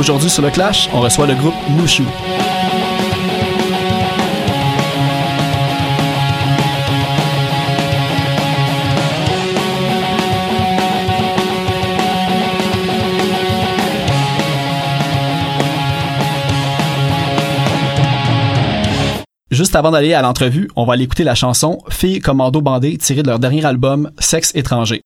Aujourd'hui sur le Clash, on reçoit le groupe Mushu. Juste avant d'aller à l'entrevue, on va aller écouter la chanson Filles Commando Bandé tirée de leur dernier album Sexe étranger.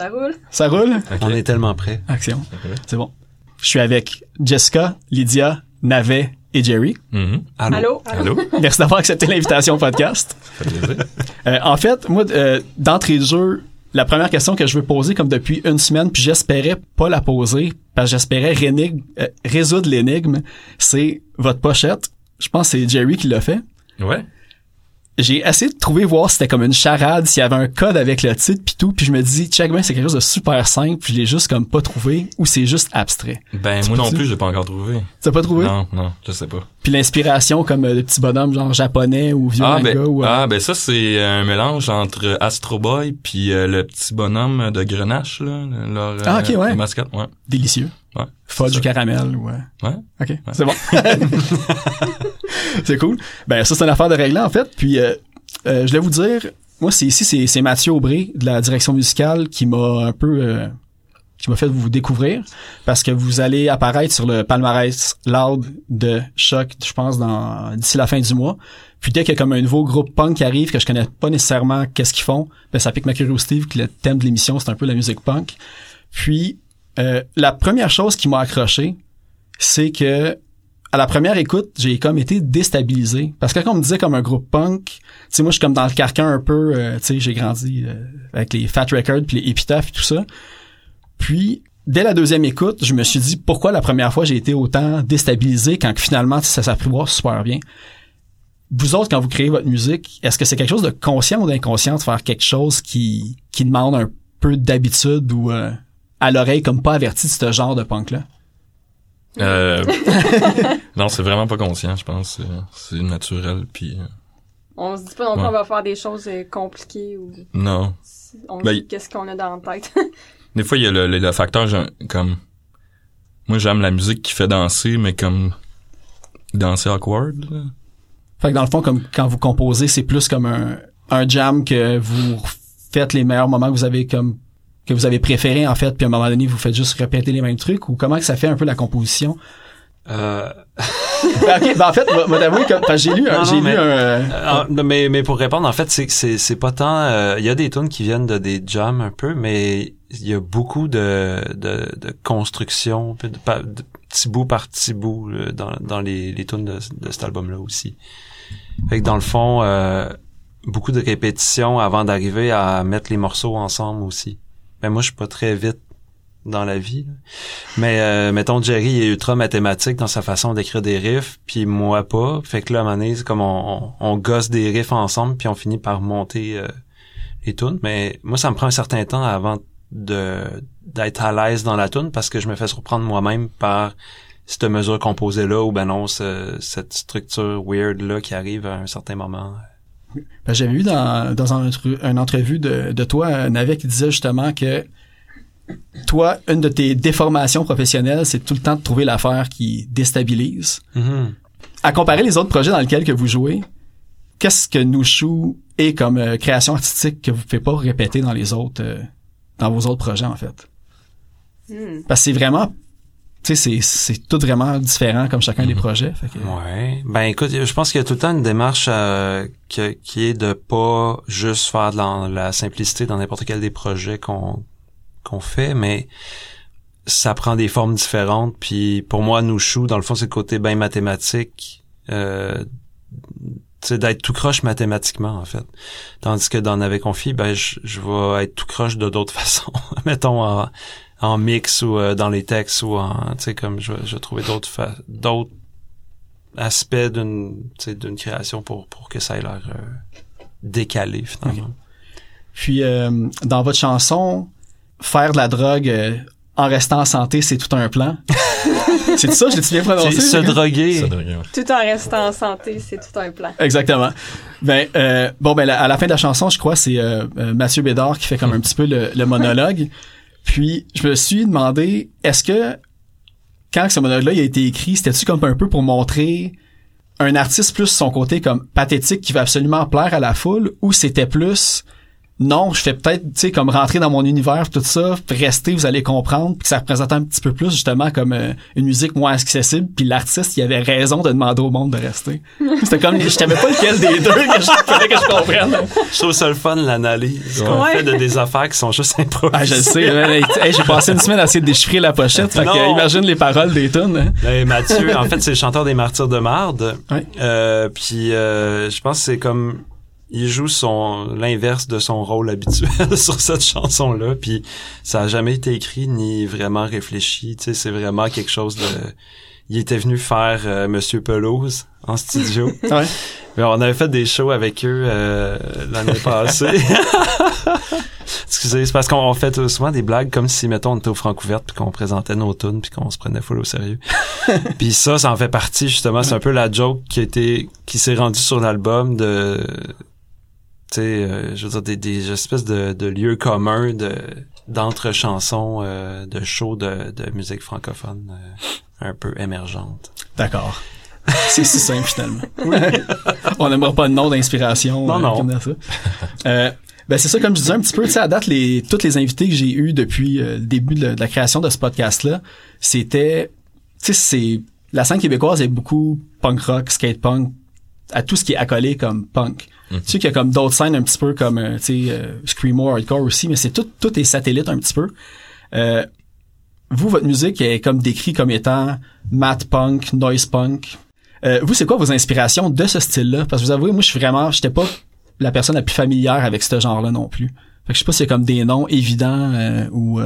Ça roule? Ça roule? On est tellement prêts. Action. C'est bon. Je suis avec Jessica, Lydia, Navet et Jerry. Mhm. Allô? Allô? Merci d'avoir accepté l'invitation au podcast. Ça fait plaisir. Euh, en fait, moi, euh, d'entrée de jeu, la première question que je veux poser comme depuis une semaine, puis j'espérais pas la poser, parce que j'espérais euh, résoudre l'énigme, c'est votre pochette. Je pense que c'est Jerry qui l'a fait. Ouais. J'ai essayé de trouver voir si c'était comme une charade, s'il y avait un code avec le titre puis tout, puis je me dis, check ben c'est quelque chose de super simple, puis je l'ai juste comme pas trouvé, ou c'est juste abstrait. Ben, Tu moi non plus, j'ai pas encore trouvé. T'as pas trouvé? Non, non, je sais pas. Puis l'inspiration comme euh, des petits bonhommes genre japonais ou vieux Ah manga ben, ou... euh, ah, ben ça, c'est un mélange entre Astro Boy puis euh, le petit bonhomme de Grenache, là. Leur, Ah, ok, euh, ouais. mascotte, ouais. délicieux. Ouais. Fudge c'est ou caramel ou... euh, Ouais. OK, c'est bon. c'est cool. Ben ça c'est une affaire de règlement en fait. Puis euh, euh, je vais vous dire, moi c'est ici c'est c'est Mathieu Aubry de la direction musicale qui m'a un peu euh, qui m'a fait vous découvrir parce que vous allez apparaître sur le palmarès loud de Choc, je pense dans d'ici la fin du mois. Puis dès qu'il y a comme un nouveau groupe punk qui arrive que je connais pas nécessairement qu'est-ce qu'ils font, ben ça pique ma curiosité vu que le thème de l'émission c'est un peu la musique punk. Puis euh, la première chose qui m'a accroché, c'est que à la première écoute, j'ai comme été déstabilisé parce que quand on me disait comme un groupe punk, tu sais moi je suis comme dans le carcan un peu, euh, tu sais j'ai grandi euh, avec les Fat Records puis les Epitaph et tout ça. Puis dès la deuxième écoute, je me suis dit pourquoi la première fois j'ai été autant déstabilisé quand finalement ça s'apprivoise super bien? vous autres, quand vous créez votre musique, est-ce que c'est quelque chose de conscient ou d'inconscient de faire quelque chose qui, qui demande un peu d'habitude ou euh, à l'oreille comme pas averti de ce genre de punk-là? Euh, non, c'est vraiment pas conscient, je pense. C'est- C'est naturel, puis euh, On se dit pas non plus Ouais. on va faire des choses euh, compliquées ou non. on Ben, dit qu'est-ce qu'on a dans la tête. Des fois, il y a le, le, le facteur comme... Moi, j'aime la musique qui fait danser, mais comme... Danser awkward, là. Fait que dans le fond, comme quand vous composez, c'est plus comme un, un jam que vous faites les meilleurs moments que vous avez comme que vous avez préféré en fait, puis à un moment donné vous faites juste répéter les mêmes trucs ou comment que ça fait un peu la composition? Euh, Ben, ok, ben, en fait, moi, t'avouer que j'ai lu, un- Non, j'ai non, lu mais- un, euh, Ah, mais, mais pour répondre, en fait, c'est que c'est c'est pas tant. euh, Il y a des tunes qui viennent de des jams un peu, mais il y a beaucoup de de, de construction, de, pa- de petit bout par petit bout là, dans dans les les tunes de, de cet album-là aussi. Fait que dans le fond, euh, beaucoup de répétitions avant d'arriver à mettre les morceaux ensemble aussi. Mais moi, je suis pas très vite dans la vie. Mais euh, mettons Jerry est ultra mathématique dans sa façon d'écrire des riffs, puis moi pas. Fait que là à un moment comme on, gosse des riffs ensemble, puis on finit par monter euh, les tunes. Mais moi, ça me prend un certain temps avant de d'être à l'aise dans la tune parce que je me fais surprendre moi-même par cette mesure composée là ou ben non ce- cette structure weird là qui arrive à un certain moment. Ben, j'avais vu dans, dans un, une entrevue de, de toi, Navet, qui disait justement que toi, une de tes déformations professionnelles, c'est tout le temps de trouver l'affaire qui déstabilise. Mhm. À comparer les autres projets dans lesquels que vous jouez, qu'est-ce que Nushu est comme euh, création artistique que vous pouvez pas répéter dans les autres, euh, dans vos autres projets en fait? Hmm. Parce que c'est vraiment, tu sais, c'est, c'est tout vraiment différent comme chacun des projets. Fait que, Ouais. Ben écoute, je pense qu'il y a tout le temps une démarche euh, que- qui est de pas juste faire de la, la simplicité dans n'importe quel des projets qu'on qu'on fait, mais ça prend des formes différentes. Puis pour moi, Nushu, dans le fond, c'est le côté bien mathématique, euh, c'est d'être tout croche mathématiquement en fait. Tandis que dans N'avait Confi, ben je, je vais être tout croche de d'autres façons. Mettons en, en mix ou euh, dans les textes ou en tu sais comme je, vais- je vais trouver d'autres fa- d'autres aspects d'une tu sais, d'une création pour pour que ça ait l'air euh, décalé finalement. Puis euh, dans votre chanson, faire de la drogue euh, en restant en santé, c'est tout un plan. c'est ça, je l'ai bien prononcé. C'est se droguer. Tout en restant en santé, c'est tout un plan. Exactement. Ben euh, bon ben à la fin de la chanson, je crois c'est euh, euh, Mathieu Bédard qui fait comme un petit peu le, le monologue. Puis je me suis demandé est-ce que quand ce monologue-là a été écrit, c'était-tu comme un peu pour montrer un artiste plus son côté comme pathétique qui va absolument plaire à la foule ou c'était plus non, je fais peut-être, tu sais, comme rentrer dans mon univers, tout ça, rester, vous allez comprendre, puis que ça représentait un petit peu plus, justement, comme euh, une musique moins accessible, puis l'artiste, il avait raison de demander au monde de rester. C'était comme, je savais pas lequel des deux que je fallait que je comprenne. Je trouve ça le fun l'analyse qu'on Ouais. fait de des affaires qui sont juste improvisées. Ah, je le sais. Hey, hey, j'ai passé une semaine à essayer de déchiffrer la pochette, fait que, Non. imagine les paroles des tunes. hein. Ben, Mathieu, en fait, c'est le chanteur des Martyrs de Marde. Ouais. Euh, puis euh, je pense que c'est comme il joue son l'inverse de son rôle habituel sur cette chanson là puis ça a jamais été écrit ni vraiment réfléchi. Tu sais c'est vraiment quelque chose de il était venu faire euh, Monsieur Pelouse en studio. Ouais. Mais on avait fait des shows avec eux euh, l'année passée. Excusez c'est parce qu'on fait souvent des blagues comme si mettons on était au Francouverte puis qu'on présentait nos tunes puis qu'on se prenait full au sérieux. Puis ça ça en fait partie justement. C'est un peu la joke qui a été qui s'est rendue sur l'album de tu sais euh, je veux dire des, des espèces de, de lieux communs de d'entre chansons euh, de shows de, de musique francophone euh, un peu émergente D'accord. C'est si simple, finalement. On n'aimera pas de nom d'inspiration. Non, non. comme ça. Euh, ben c'est ça, comme je disais un petit peu, tu sais, à date, les, toutes les invités que j'ai eus depuis euh, le début de la, de la création de ce podcast-là, c'était, tu sais, c'est, la scène québécoise est beaucoup punk rock, skate punk, à tout ce qui est accolé comme punk. Mhm. Tu sais qu'il y a comme d'autres scènes un petit peu comme, euh, tu sais, euh, screamo, hardcore aussi, mais c'est tout, tout est satellite un petit peu. Euh, vous, votre musique est comme décrit comme étant math punk, noise punk. Euh, vous, c'est quoi vos inspirations de ce style-là? Parce que vous avouez, moi, je suis vraiment, j'étais pas la personne la plus familière avec ce genre-là non plus. Fait que je sais pas s'il y a comme des noms évidents euh, ou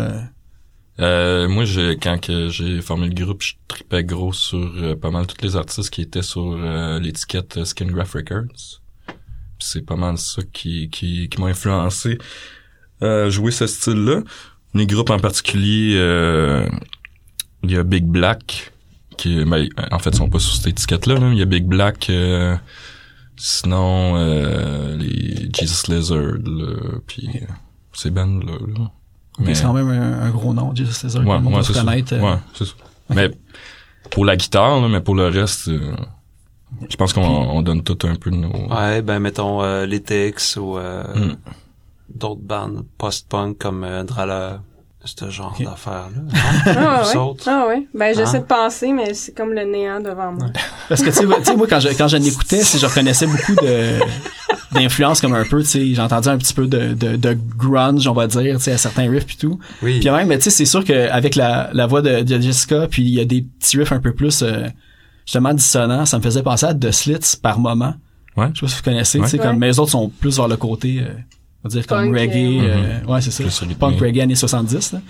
euh, moi, j'ai, quand que j'ai formé le groupe, je tripais gros sur euh, pas mal tous les artistes qui étaient sur euh, l'étiquette euh, Skin Graph Records. C'est pas mal ça qui, qui, qui m'a influencé à jouer ce style-là. Les groupes en particulier, il y a Big Black, qui, ben, en fait, ils sont pas sur cette étiquette-là. là. Il y a Big Black, sinon les Jesus Lizard, là, puis ces bands-là. là. Mais c'est quand même un, un gros nom, Jesus César, Ouais, que le monde ouais, connaître, euh, Ouais, c'est ça. Mais pour la guitare, là, mais pour le reste, euh, je pense qu'on on donne tout un peu de nos... Ouais, ben mettons euh, les TX ou euh, Mm. d'autres bandes post-punk comme euh, Drala, ce genre Ok. d'affaires-là. Ah Vous ouais. autres? Ah ouais. Ben, j'essaie Hein? de penser, mais c'est comme le néant devant moi. Parce que, tu sais, moi, quand je, quand je l'écoutais, c'est- je reconnaissais beaucoup de, d'influence comme un peu, tu sais, j'ai entendu un petit peu de, de, de grunge, on va dire, tu sais, à certains riffs puis tout. Oui. Puis même, mais tu sais, c'est sûr qu'avec la, la voix de, de Jessica, puis il y a des petits riffs un peu plus, euh, justement, dissonants, ça me faisait penser à The Slits par moment. Ouais. Je sais pas si vous connaissez, tu sais, Ouais. comme, mais les autres sont plus vers le côté, euh, on va dire, comme Punk, reggae, euh, euh, ouais, c'est ça. Plus. Punk reggae années 70, là.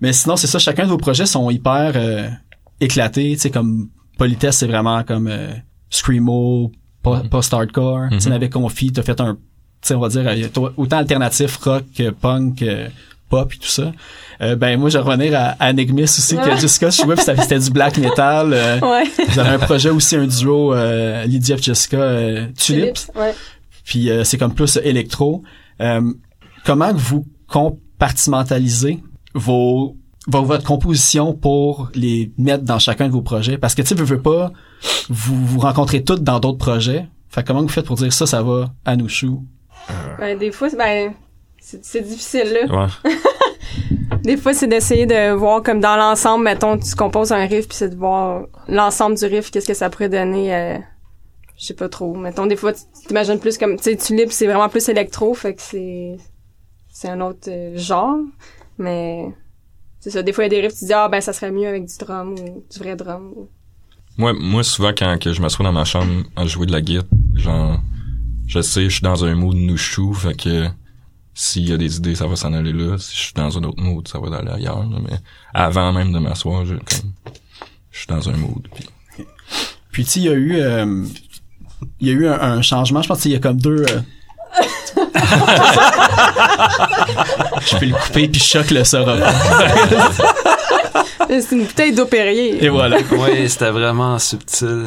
Mais sinon, c'est ça, chacun de vos projets sont hyper euh, éclatés, tu sais, comme Politesse, c'est vraiment comme euh, Screamo, Mhm. post-hardcore. Tu sais, Mhm. avec Confi, t'as fait un, tu sais, on va dire, euh, autant alternatif, rock, que punk, que pop et tout ça. Euh, ben, moi, je vais revenir à, à Enigmis aussi, que. Jessica, je ça- c'était du black metal. euh, Ouais. vous avez un projet aussi, un duo, euh, Lydia et Jessica, euh, Tulips. Ouais. Puis euh, c'est comme plus électro. Euh, comment vous compartimentalisez vos, vos- votre composition pour les mettre dans chacun de vos projets? Parce que tu sais, vous veux pas, vous vous rencontrez toutes dans d'autres projets. Fait que comment vous faites pour dire ça, ça va à nous choux? Ben, des fois, c'est- ben, c'est c'est difficile, là. Ouais. Des fois, c'est d'essayer de voir comme dans l'ensemble, mettons, tu composes un riff, puis c'est de voir l'ensemble du riff, qu'est-ce que ça pourrait donner, euh, je sais pas trop. Mettons, des fois, tu t'imagines plus comme, tu sais, Tulip, c'est vraiment plus électro, fait que c'est, c'est un autre euh, genre, mais c'est ça. Des fois, il y a des riffs, tu dis, ah, ben, ça serait mieux avec du drum ou du vrai drum. ou- Moi, moi, souvent, quand que je m'assois dans ma chambre à jouer de la guitare, genre, je sais, je suis dans un mood nouchou, fait que s'il y a des idées, ça va s'en aller là. Si je suis dans un autre mood, ça va aller ailleurs. là. Mais avant même de m'asseoir, je, comme, je suis dans un mood. Puis, Puis tu sais, il y a eu, euh, il y a eu un, un changement. Je pense qu'il y a comme deux. euh, je peux le couper puis choc le saura pas. C'est une bouteille d'eau Perrier. Et voilà. Oui, c'était vraiment subtil.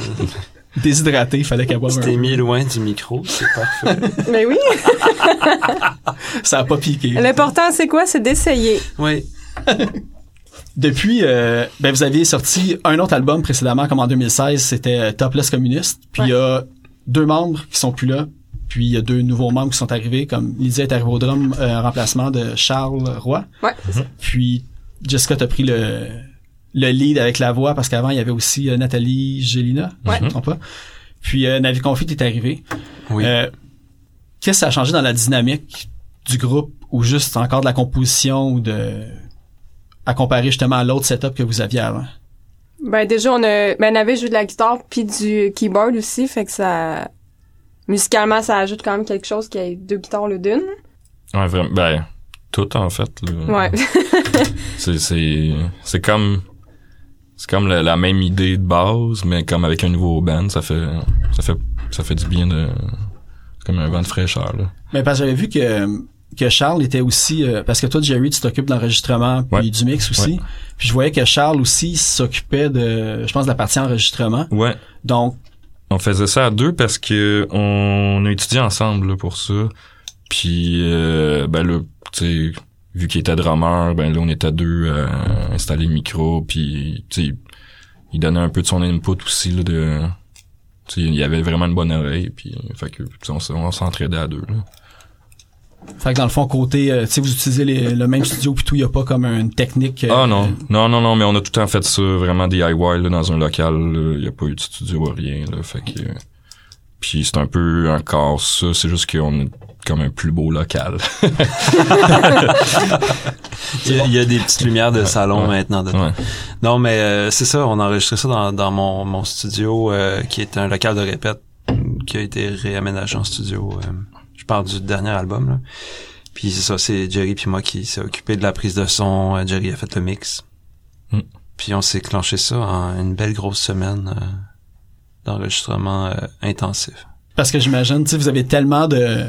Déshydraté, il fallait qu'elle boive Tu un t'es peu. mis loin du micro, c'est parfait. Mais oui. Ça a pas piqué. L'important, c'est quoi? C'est d'essayer. Oui. Depuis, euh, ben vous aviez sorti un autre album précédemment, comme en 2016, c'était euh, Topless Communiste. Puis il y a deux membres qui sont plus là. Puis il y a deux nouveaux membres qui sont arrivés, comme Lydia est arrivée au drum euh, en remplacement de Charles Roy. Ouais, c'est ça. Puis Jessica t'a pris le le lead avec la voix parce qu'avant il y avait aussi euh, Nathalie Gélina, Ouais. je me trompe pas. Puis euh, Navi Confit est arrivé. Oui. Euh, Qu'est-ce que ça a changé dans la dynamique du groupe ou juste encore de la composition ou de à comparer justement à l'autre setup que vous aviez avant? Ben déjà on a ben avait joué de la guitare puis du keyboard aussi fait que ça musicalement ça ajoute quand même quelque chose qui a deux guitares au lieu d'une. ouais, vraiment, ben, tout, en fait. là. Ouais. C'est, c'est, c'est comme, c'est comme la, la même idée de base, mais comme avec un nouveau band, ça fait, ça fait, ça fait du bien de, c'est comme un vent de fraîcheur, là. Mais parce que j'avais vu que que Charles était aussi euh, parce que toi Jerry tu t'occupes de l'enregistrement puis Ouais. du mix aussi. Ouais. Puis je voyais que Charles aussi s'occupait de je pense de la partie enregistrement. Ouais. Donc On faisait ça à deux parce que on a étudié ensemble là, pour ça. Puis euh, ben là, tu sais, vu qu'il était drummer, ben là on était à deux à installer le micro, puis tu sais, il donnait un peu de son input aussi là de tu sais, il y avait vraiment une bonne oreille puis fait que on s'entraidait à deux là. Fait que dans le fond côté euh, tu sais vous utilisez les- le même studio puis tout il y a pas comme une technique euh, Ah non, non non non, mais on a tout le temps fait ça vraiment DIY là, dans un local, là. il y a pas eu de studio rien là, fait que puis c'est un peu encore ça, c'est juste qu'on a comme un plus beau local. Il y, a, il y a des petites lumières de salon Ouais. maintenant. dedans. Ouais. Non, mais euh, c'est ça, on a enregistré ça dans, dans mon, mon studio, euh, qui est un local de répète, qui a été réaménagé en studio. Je parle du dernier album. Là. Puis c'est ça, c'est Jerry puis moi qui s'est occupé de la prise de son. Euh, Jerry a fait le mix. Mm. Puis on s'est clenché ça en une belle grosse semaine euh, d'enregistrement euh, intensif. Parce que j'imagine, tu sais, vous avez tellement de...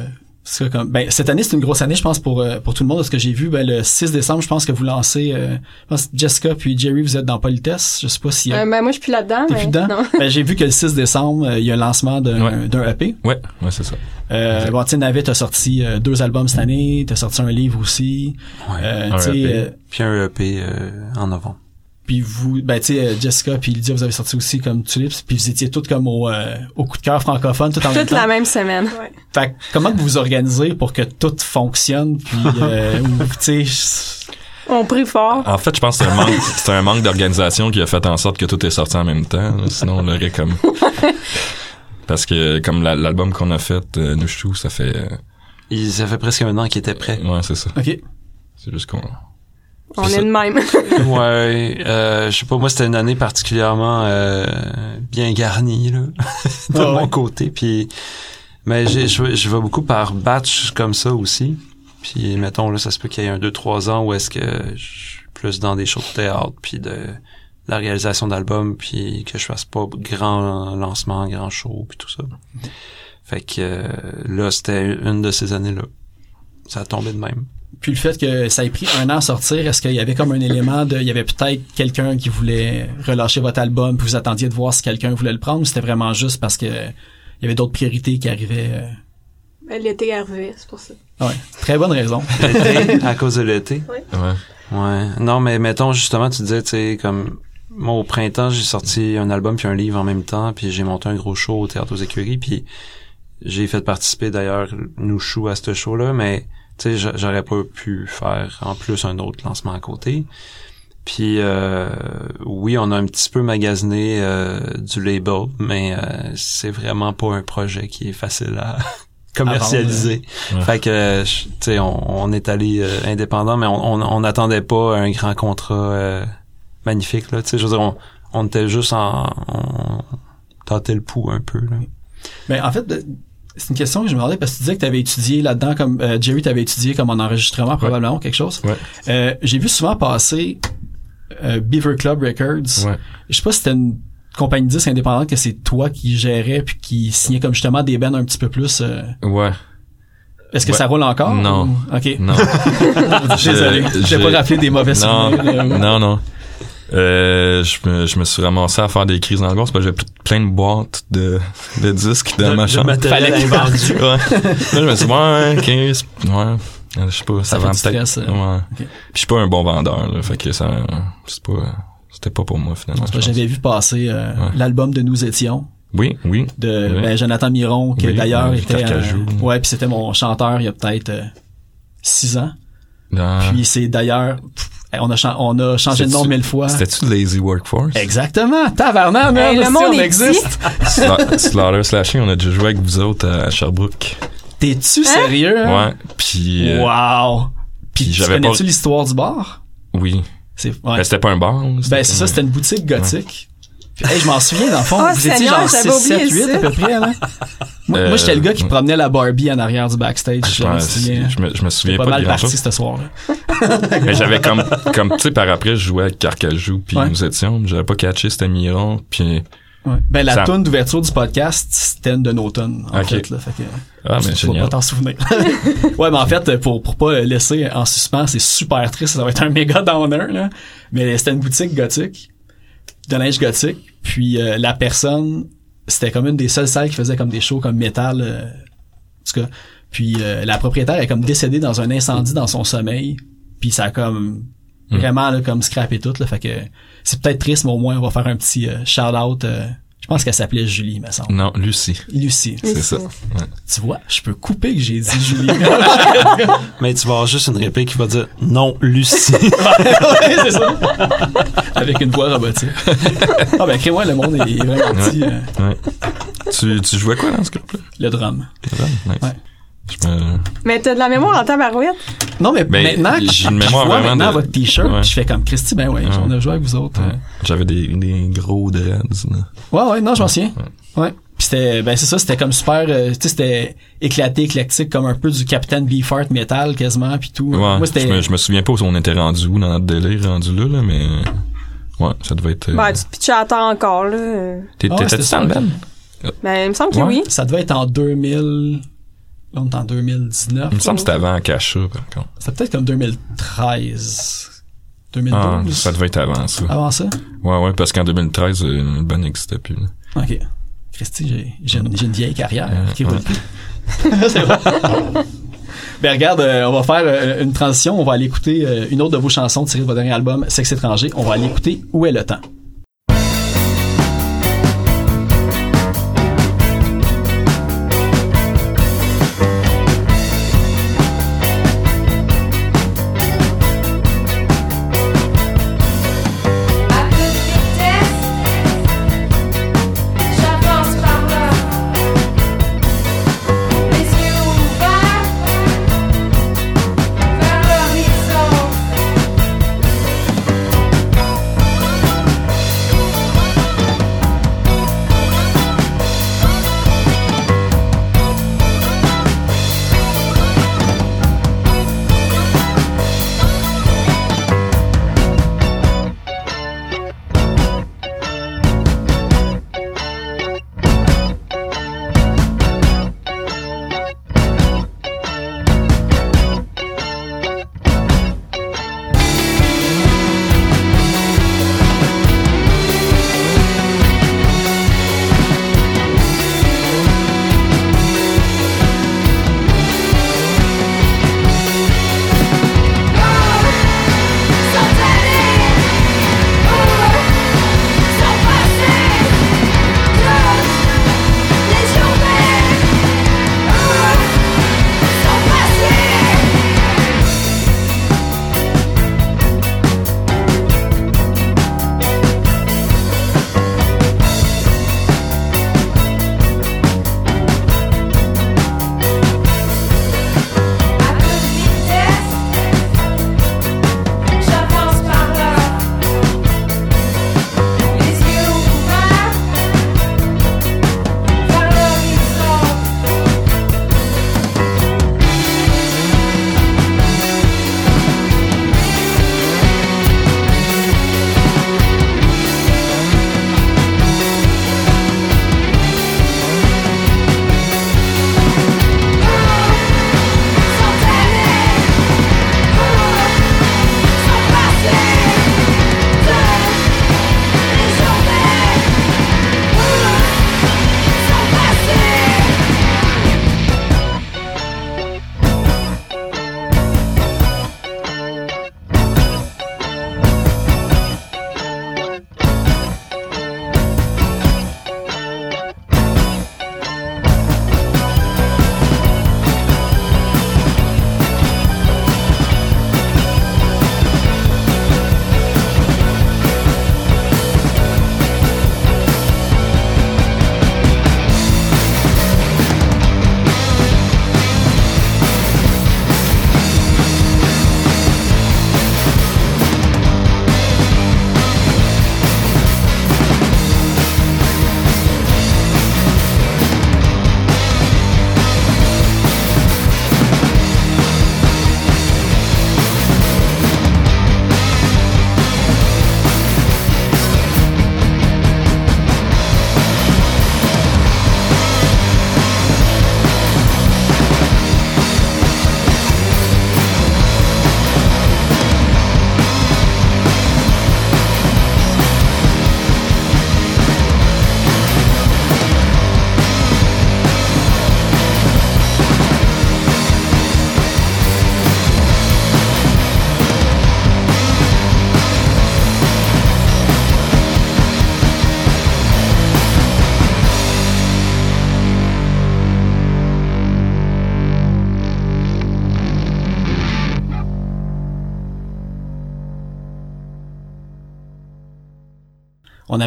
parce que comme, ben, cette année, c'est une grosse année, je pense, pour, euh, pour tout le monde. De ce que j'ai vu, ben, le 6 décembre, je pense que vous lancez... euh, je pense que Jessica puis Jerry, vous êtes dans Politesse. Je sais pas si... Euh, ben, moi, je suis plus là-dedans. T'es mais plus dedans? Non. Ben, j'ai vu que le 6 décembre, euh, il y a le lancement d'un Ouais. EP. Ouais, ouais, c'est ça. Euh, bon, tu sais, Navet, t'as sorti euh, deux albums cette année, t'as sorti un livre aussi. Ouais. Euh, Un EP. euh, Puis un EP euh, en novembre. Puis vous, ben tu sais, euh, Jessica puis Lydia, vous avez sorti aussi comme Tulips, puis vous étiez toutes comme au, euh, au coup de cœur francophone, tout en même Toute temps. la même semaine. Fait que comment vous vous organisez pour que tout fonctionne, puis euh, ou, tu sais, On prie fort. En fait, je pense que c'est un manque, c'est un manque d'organisation qui a fait en sorte que tout est sorti en même temps. Sinon, on l'aurait comme. Parce que comme la- l'album qu'on a fait, euh, Nushu, ça fait. euh, Il, ça fait presque un an qu'il était prêt. ouais, c'est ça. ok. C'est juste qu'on. On est de même. ouais, euh, je sais pas, moi c'était une année particulièrement euh, bien garnie là, de Ah ouais? mon côté. Puis, mais j'ai- je vais- je vais beaucoup par batch comme ça aussi. Puis mettons là, ça se peut qu'il y ait un 2-3 ans où est-ce que je suis plus dans des shows de théâtre, puis de la réalisation d'albums, puis que je fasse pas grand lancement, grand show, puis tout ça. Fait que euh, là, c'était une de ces années-là. Ça a tombé de même. Puis le fait que ça ait pris un an à sortir, est-ce qu'il y avait comme un élément de, il y avait peut-être quelqu'un qui voulait relâcher votre album, puis vous attendiez de voir si quelqu'un voulait le prendre, ou c'était vraiment juste parce que il y avait d'autres priorités qui arrivaient. euh? Ben, L'été arrivé, c'est pour ça. Ouais, très bonne raison. L'été, à cause de l'été? Ouais. Ouais. Non, mais mettons, justement, tu disais, tu sais, comme, moi, au printemps, j'ai sorti un album puis un livre en même temps, puis j'ai monté un gros show au Théâtre aux Écuries, puis j'ai fait participer, d'ailleurs, Nouchou à ce show-là, mais, tu sais, j'a- j'aurais pas pu faire, en plus, un autre lancement à côté. Puis, euh, oui, on a un petit peu magasiné euh, du label, mais euh, c'est vraiment pas un projet qui est facile à commercialiser. Ouais. Fait que, tu sais, on, on est allé euh, indépendant, mais on on- on n'attendait pas un grand contrat euh, magnifique, là. Tu sais, je veux dire, on, on était juste en... On tâtait le pouls un peu, là. Mais en fait, c'est une question que je me demandais parce que tu disais que tu avais étudié là-dedans comme euh, Jerry t'avais étudié comme en enregistrement probablement ou quelque chose. Ouais. Euh, j'ai vu souvent passer euh, Beaver Club Records. Ouais. Je sais pas si c'était une compagnie de disques indépendante que c'est toi qui gérais puis qui signait comme justement des bands un petit peu plus. euh, Ouais. Est-ce que Ouais. ça roule encore? Non. ou- Ok. Non. Désolé. Je- J'ai pas rappelé des mauvais Non, souvenirs. non, non. Euh, je, me, je me suis ramassé à faire des crises d'angoisse parce que j'avais plein de boîtes de, de disques dans De- ma de chambre. matériel Fallait qu'il invendu. ouais. Là, je me suis dit, ouais, 15, ouais. Je sais pas, ça, Ça vend peut-être. stress. Ouais. Ok. Puis je suis pas un bon vendeur, là, fait que ça, c'est pas, c'était pas pour moi finalement. J'avais vu passer euh, Ouais. l'album de Nous étions Oui, oui. de Oui. ben, Jonathan Miron qui Oui, d'ailleurs ouais, était euh, ouais puis c'était mon chanteur il y a peut-être euh, six ans Dans- puis c'est d'ailleurs on a chan- on a changé de nom mille fois C'était-tu Lazy Workforce? exactement tabarnak man Hey, le si monde on existe Sla- Slaughter Slashing, on a déjà joué avec vous autres à Sherbrooke. t'es-tu sérieux? Hein? Ouais. Puis, euh, wow puis puis tu connais-tu pas- l'histoire du bar? Oui. Ben, c'était pas un bar. ben c'est ça c'était une boutique gothique hey, je m'en souviens dans le fond Oh, vous étiez Seigneur, genre j'avais 6 7 oublié 8 ça. à peu près là moi, Euh, moi j'étais le gars qui ouais. promenait la Barbie en arrière du backstage Je, je me souviens je me, je me souviens J'étais pas pas, mal de parti ce soir-là. Mais j'avais comme, comme tu sais, par après, je jouais avec Carcajou, puis Ouais. nous étions, mais j'avais pas catché, c'était Miron, puis Ouais. Ben, la Ça- tune d'ouverture du podcast, c'était une de nos tunes, en fait, là. Fait que, ah, mais génial. pas t'en souvenir. ouais, mais en fait, pour, pour pas laisser en suspens, c'est super triste, ça va être un méga downer, là. Mais c'était une boutique gothique, de linge gothique, puis euh, la personne, c'était comme une des seules salles qui faisait comme des shows comme métal, euh, en tout cas. Puis euh, la propriétaire est comme décédée dans un incendie dans son sommeil, puis ça a comme Hmm. vraiment là, comme scrappé tout, là. Fait que c'est peut-être triste, mais au moins on va faire un petit euh, shout-out. Je pense qu'elle s'appelait Julie, me semble. Non, Lucie, Lucie. c'est ça. Tu vois, je peux couper que j'ai dit Julie. Mais tu vas avoir juste une réplique qui va dire « Non, Lucie ouais, c'est ça. Avec une voix robotique. Ah ben, crée-moi, le monde est vraiment petit. euh, Ouais. tu, tu jouais quoi dans ce groupe-là? le drum. Nice. Ouais. Je me... Mais t'as de la mémoire en tabarouette? Non, mais Ben, maintenant, que j'ai une je mémoire vois vraiment maintenant de- votre t-shirt, Ouais. je fais comme Christy, ben ouais, Ouais. on a joué avec vous autres. euh. J'avais des, des gros dreads, là. Ouais, ouais, non, je m'en souviens. Ouais. Puis c'était ben c'est ça, c'était comme super euh, tu sais c'était éclaté, éclectique comme un peu du Captain Beefheart metal quasiment puis tout. Ouais, Moi je, c'était me, je me souviens pas où on était rendu où dans notre délire rendu là, là mais ouais, ça devait être. euh, Ben, tu pitches à terre encore, là. euh. t'es- Ah, T'étais-tu dans le? Ben, il me semble que Ouais. oui. ça devait être en 2000 là on est en 2019. Il me semble que c'était avant Akasha, par contre. C'était peut-être comme 2013. 2012. Ah, ça devait être avant ça. Avant ça? Ouais, ouais, parce qu'en 2013, euh, le band n'existait plus. là. OK. Christy, j'ai, une, une vieille carrière. Ok, vas-y. C'est vrai. Ben regarde, euh, on va faire euh, une transition. On va aller écouter euh, une autre de vos chansons tirées de votre dernier album, Sexe étranger. On va aller écouter Où est le temps?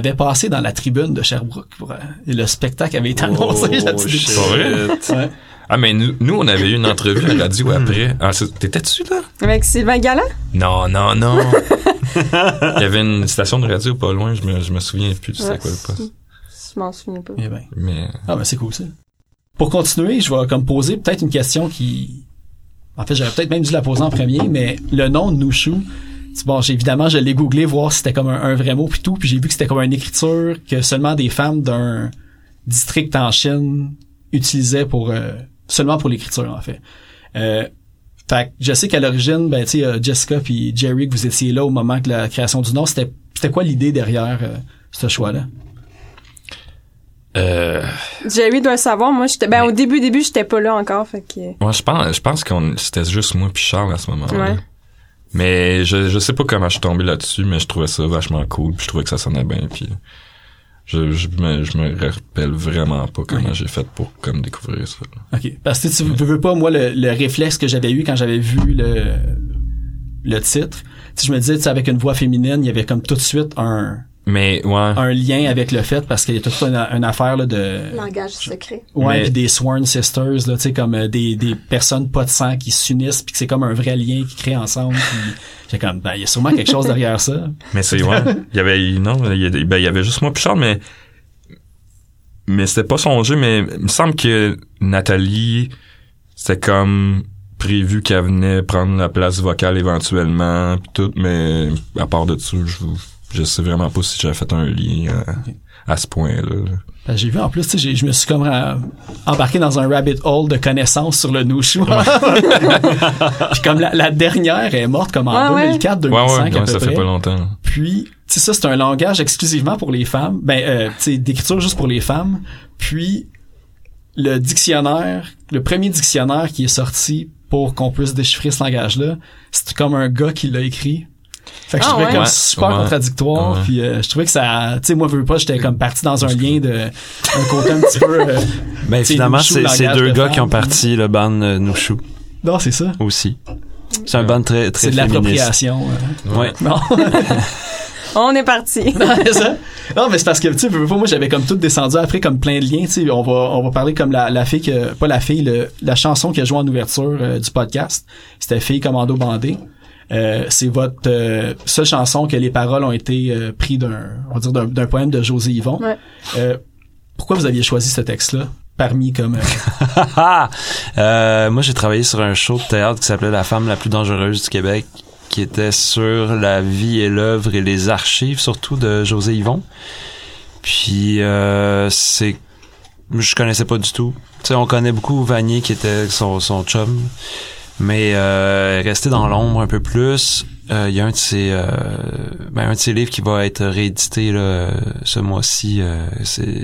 Avait passé dans la tribune de Sherbrooke pour, euh, et le spectacle avait été annoncé. Oh? Ouais. Ah, mais nous, nous, on avait eu une entrevue à la radio après. Ah, t'étais-tu là? Avec Sylvain Galland? Non, non, non. Il y avait une station de radio pas loin, je me, je me souviens plus, c'était quoi le poste. Je m'en souviens pas. Eh ben. Mais Ah ben c'est cool ça. Pour continuer, je vais comme poser peut-être une question qui... En fait, j'aurais peut-être même dû la poser en premier, mais le nom de Nushu, c'est bon, j'ai- évidemment, je l'ai googlé voir si c'était comme un, un vrai mot puis tout, puis j'ai vu que c'était comme une écriture que seulement des femmes d'un district en Chine utilisaient pour euh, seulement pour l'écriture en fait. Euh, fait que je sais qu'à l'origine, ben tu sais, Jessica puis Jerry, que vous étiez là au moment de la création du nom, c'était c'était quoi l'idée derrière euh, ce choix-là? euh, Jerry doit le savoir. Moi, j'étais, ben, au début, début, j'étais pas là encore, fait que, moi je pense je pense qu'on c'était juste moi puis Charles à ce moment-là. Ouais. Mais je je sais pas comment je suis tombé là-dessus, mais je trouvais ça vachement cool, puis je trouvais que ça sonnait bien, puis je je me je me rappelle vraiment pas comment j'ai fait pour comme découvrir ça. OK. Parce que tu veux, veux pas, moi, le, le réflexe que j'avais eu quand j'avais vu le, le titre, sais, je me disais, tu sais, avec une voix féminine, il y avait comme tout de suite un, Mais ouais. un lien avec le fait parce qu'il y a toute une, une affaire là, de... Langage secret. Ouais, puis des sworn sisters, là, tu sais, comme euh, des, des personnes pas de sang qui s'unissent puis que c'est comme un vrai lien qui crée ensemble. Puis j'ai comme, ben, il y a sûrement quelque chose derrière ça. Mais c'est ouais. Il y avait non, il y avait, ben, il y avait juste moi puis Charles, mais mais c'était pas son jeu, mais il me semble que Nathalie c'était comme prévu qu'elle venait prendre la place vocale éventuellement puis tout, mais à part de ça, je je sais vraiment pas si j'avais fait un lien à, à ce point-là. là. Ben, j'ai vu en plus, tu sais, j'ai- je me suis comme euh, embarqué dans un rabbit hole de connaissances sur le Nushu. Puis comme la, la dernière est morte comme en Ouais, ouais. 2004, Ouais 2005 ouais, à ouais, peu ça près. fait pas longtemps. Puis, tu sais, ça, c'est un langage exclusivement pour les femmes. Ben, euh, tu sais, d'écriture juste pour les femmes. Puis, le dictionnaire, le premier dictionnaire qui est sorti pour qu'on puisse déchiffrer ce langage-là, c'est comme un gars qui l'a écrit. Fait que je Ah, trouvais ouais? comme super ouais. contradictoire. Ouais. Puis, euh, je trouvais que ça, tu sais, moi, veux pas, j'étais comme parti dans un lien de, un côté un petit peu, euh, Ben finalement, c'est deux de gars femme. qui ont parti le band euh, Nushu non, c'est ça. aussi. C'est un band très très C'est de féministe. l'appropriation. euh. Ouais. Non. On est parti. Non, c'est ça. Non, mais c'est parce que, tu sais, veux pas, moi, j'avais comme tout descendu après comme plein de liens, tu sais, on va, on va parler comme la, la fille que, pas la fille, le, la chanson qui a joué en ouverture euh, du podcast. C'était Fille Commando Bandé. Euh, c'est votre euh, seule chanson que les paroles ont été euh, pris d'un, on va dire d'un, d'un poème de José Yvon. Ouais. Euh, pourquoi vous aviez choisi ce texte-là parmi comme euh, moi, j'ai travaillé sur un show de théâtre qui s'appelait La femme la plus dangereuse du Québec, qui était sur la vie et l'œuvre et les archives, surtout de José Yvon. Puis, euh, c'est... Je connaissais pas du tout. Tu sais, on connaît beaucoup Vanier, qui était son, son chum. Mais euh, rester dans l'ombre un peu plus. Euh, Il y a un de ses euh, ben, un de ses livres qui va être réédité là, ce mois-ci. Euh,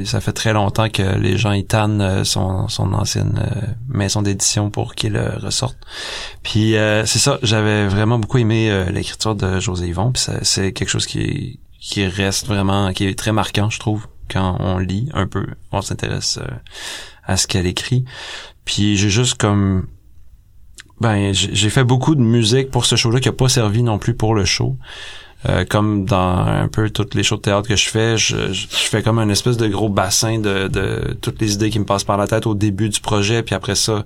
ça fait très longtemps que les gens y euh, son, son ancienne maison d'édition pour qu'il ressorte. Puis c'est ça, j'avais vraiment beaucoup aimé l'écriture de José Yvon. Puis c'est quelque chose qui qui reste vraiment, qui est très marquant, je trouve, quand on lit un peu, on s'intéresse à ce qu'elle écrit. Puis j'ai juste comme ben, j'ai fait beaucoup de musique pour ce show-là qui a pas servi non plus pour le show. Euh, comme dans un peu toutes les shows de théâtre que je fais, je, je, fais comme un espèce de gros bassin de, de toutes les idées qui me passent par la tête au début du projet, puis après ça,